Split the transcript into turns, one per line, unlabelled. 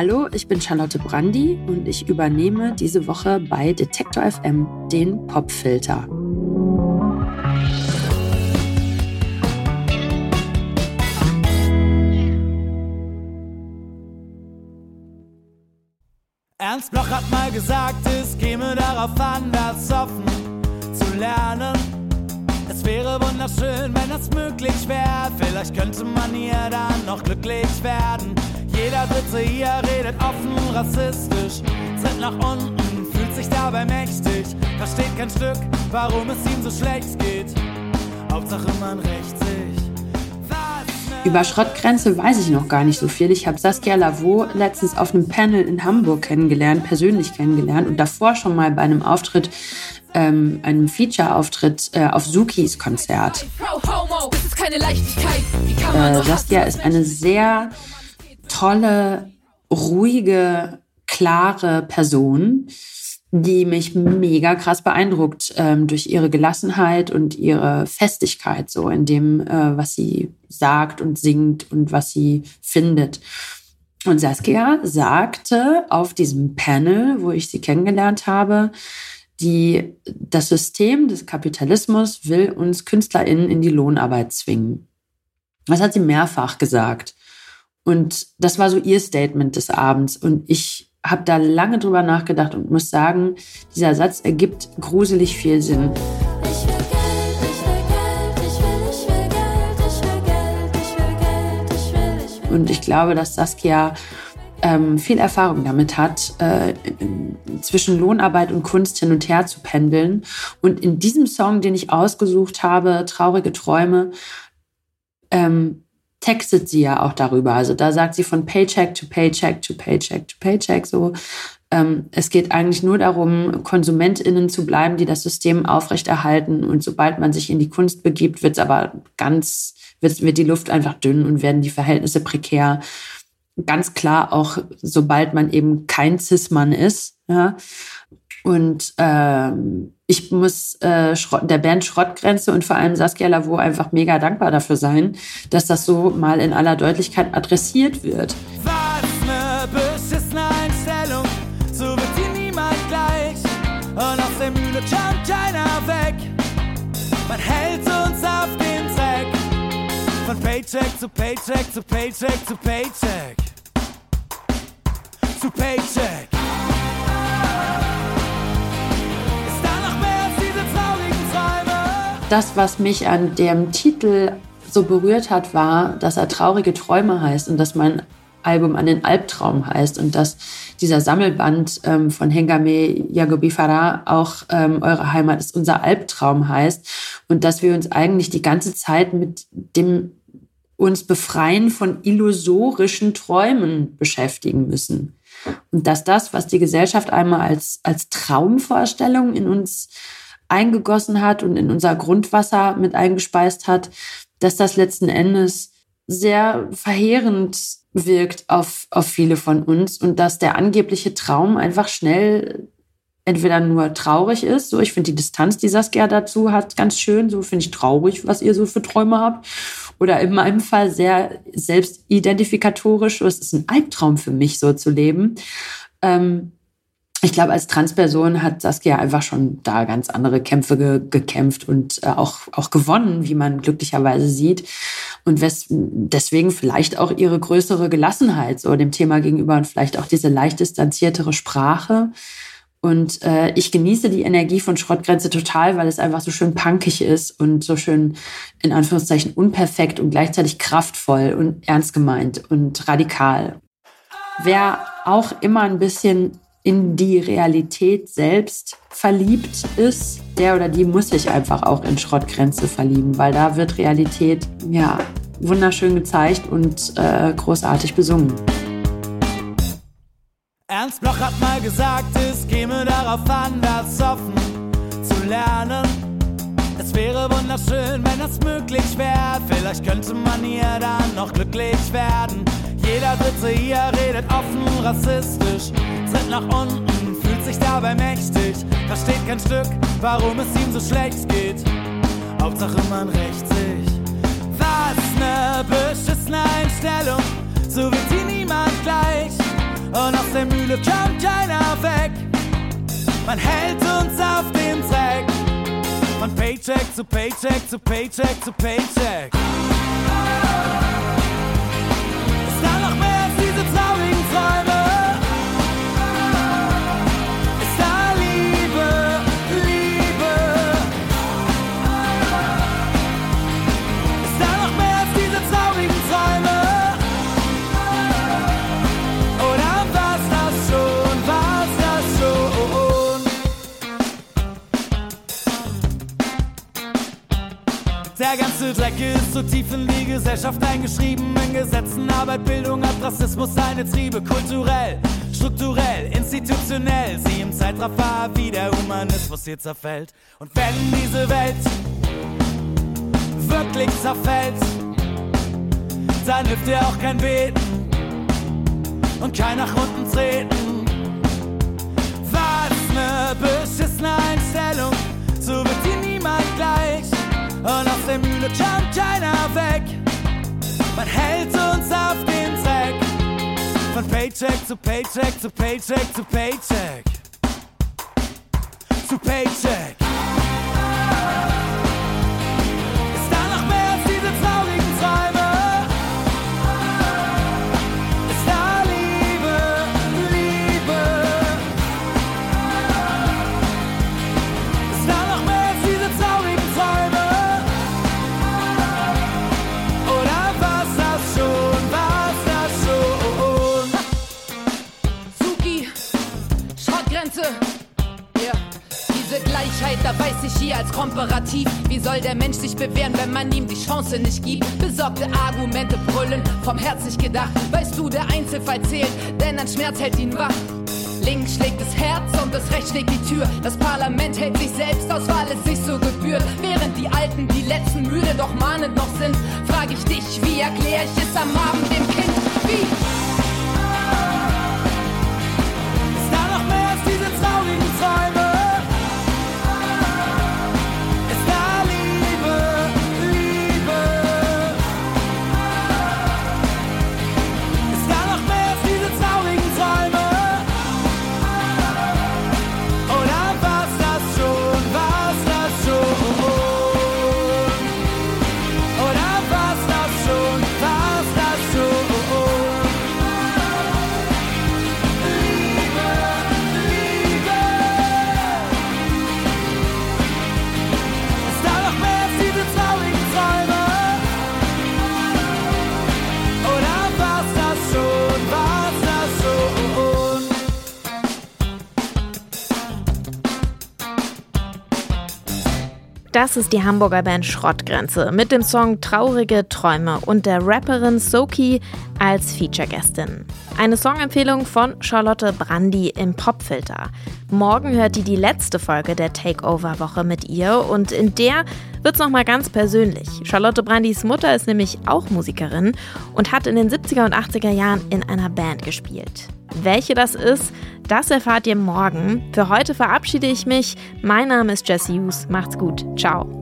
Hallo, ich bin Charlotte Brandi und ich übernehme diese Woche bei Detektor FM den Popfilter.
Ernst Bloch hat mal gesagt, es käme darauf an, das offen zu lernen. Es wäre wunderschön, wenn das möglich wäre. Vielleicht könnte man hier dann noch glücklich werden. Jeder Dritte hier redet offen rassistisch, tritt nach unten, fühlt sich dabei mächtig, versteht kein Stück, warum es ihm so schlecht geht. Hauptsache man rächt sich.
Über Schrottgrenze weiß ich noch gar nicht so viel. Ich habe Saskia Lavaux letztens auf einem Panel in Hamburg kennengelernt, persönlich kennengelernt und davor schon mal bei einem Auftritt, ähm, einem Feature-Auftritt äh, auf Sukis Konzert. Äh, Saskia ist eine sehr tolle, ruhige, klare Person die mich mega krass beeindruckt ähm, durch ihre Gelassenheit und ihre Festigkeit so in dem, äh, was sie sagt und singt und was sie findet. Und Saskia sagte auf diesem Panel, wo ich sie kennengelernt habe, die, das System des Kapitalismus will uns KünstlerInnen in die Lohnarbeit zwingen. Das hat sie mehrfach gesagt. Und das war so ihr Statement des Abends. Und ich habe da lange drüber nachgedacht und muss sagen, dieser Satz ergibt gruselig viel Sinn. Und ich glaube, dass Saskia ähm, viel Erfahrung damit hat, äh, zwischen Lohnarbeit und Kunst hin und her zu pendeln. Und in diesem Song, den ich ausgesucht habe, Traurige Träume, ähm, textet sie ja auch darüber. Also da sagt sie von Paycheck to Paycheck to Paycheck to Paycheck so. Ähm, es geht eigentlich nur darum, KonsumentInnen zu bleiben, die das System aufrechterhalten. Und sobald man sich in die Kunst begibt, wird es aber ganz, wird, wird die Luft einfach dünn und werden die Verhältnisse prekär. Ganz klar auch, sobald man eben kein Cis-Mann ist. Ja. Und ähm, ich muss äh, der Band Schrottgrenze und vor allem Saskia Lavaux einfach mega dankbar dafür sein, dass das so mal in aller Deutlichkeit adressiert wird.
Was ne beschissene Einstellung, so wird die niemand gleich. Und aus der Mühle jumpt keiner weg. Man hält uns auf den Dreck. Von Paycheck zu Paycheck zu Paycheck zu Paycheck. Zu Paycheck.
Das, was mich an dem Titel so berührt hat, war, dass er traurige Träume heißt und dass mein Album an den Albtraum heißt und dass dieser Sammelband ähm, von Hengame Yagobi Farah auch ähm, Eure Heimat ist unser Albtraum heißt und dass wir uns eigentlich die ganze Zeit mit dem uns befreien von illusorischen Träumen beschäftigen müssen. Und dass das, was die Gesellschaft einmal als, als Traumvorstellung in uns eingegossen hat und in unser Grundwasser mit eingespeist hat, dass das letzten Endes sehr verheerend wirkt auf, auf viele von uns und dass der angebliche Traum einfach schnell entweder nur traurig ist, so ich finde die Distanz, die Saskia dazu hat, ganz schön, so finde ich traurig, was ihr so für Träume habt, oder in meinem Fall sehr selbstidentifikatorisch, es ist ein Albtraum für mich, so zu leben. Ähm, ich glaube, als Transperson hat Saskia einfach schon da ganz andere Kämpfe ge gekämpft und äh, auch, auch gewonnen, wie man glücklicherweise sieht. Und deswegen vielleicht auch ihre größere Gelassenheit so dem Thema gegenüber und vielleicht auch diese leicht distanziertere Sprache. Und äh, ich genieße die Energie von Schrottgrenze total, weil es einfach so schön punkig ist und so schön in Anführungszeichen unperfekt und gleichzeitig kraftvoll und ernst gemeint und radikal. Wer auch immer ein bisschen in die Realität selbst verliebt ist, der oder die muss sich einfach auch in Schrottgrenze verlieben, weil da wird Realität ja wunderschön gezeigt und äh, großartig besungen.
Ernst Bloch hat mal gesagt, es käme darauf an, das offen zu lernen. Es wäre wunderschön, wenn das möglich wäre. Vielleicht könnte man hier dann noch glücklich werden. Jeder Dritte hier redet offen rassistisch, tritt nach unten, fühlt sich dabei mächtig, versteht kein Stück, warum es ihm so schlecht geht. Hauptsache man rächt sich. Was ne beschissene Einstellung, so wird sie niemand gleich. der Mühle kommt keiner weg. Man hält uns auf dem Dreck. Von Paycheck zu Paycheck zu Paycheck zu Paycheck. Der ganze Dreck ist so tief in die Gesellschaft eingeschrieben. In Gesetzen, Arbeit, Bildung hat Rassismus seine Triebe. Kulturell, strukturell, institutionell. Sie im Zeitraffer, wie der Humanismus hier zerfällt. Und wenn diese Welt wirklich zerfällt, dann hilft dir auch kein Beten und kein nach unten treten. Man hält uns auf den Dreck. Von Paycheck zu Paycheck zu Paycheck zu Paycheck. Zu Paycheck.
Ich hier als Komparativ. Wie soll der Mensch sich bewähren, wenn man ihm die Chance nicht gibt? Besorgte Argumente brüllen, vom Herz nicht gedacht. Weißt du, der Einzelfall zählt, denn ein Schmerz hält ihn wach. Links schlägt das Herz und das Recht schlägt die Tür. Das Parlament hält sich selbst aus, weil es sich so gebührt. Während die Alten, die letzten müde, doch mahnend noch sind, frag ich dich, wie erklär ich es am Abend dem Kind? Wie?
Das ist die Hamburger Band Schrottgrenze mit dem Song Traurige Träume und der Rapperin Soki als Feature-Gästin. Eine Songempfehlung von Charlotte Brandy im Popfilter. Morgen hört ihr die letzte Folge der Takeover-Woche mit ihr und in der wird's nochmal ganz persönlich. Charlotte Brandys Mutter ist nämlich auch Musikerin und hat in den 70er und 80er Jahren in einer Band gespielt. Welche das ist, das erfahrt ihr morgen. Für heute verabschiede ich mich. Mein Name ist Jesse Hughes. Macht's gut. Ciao.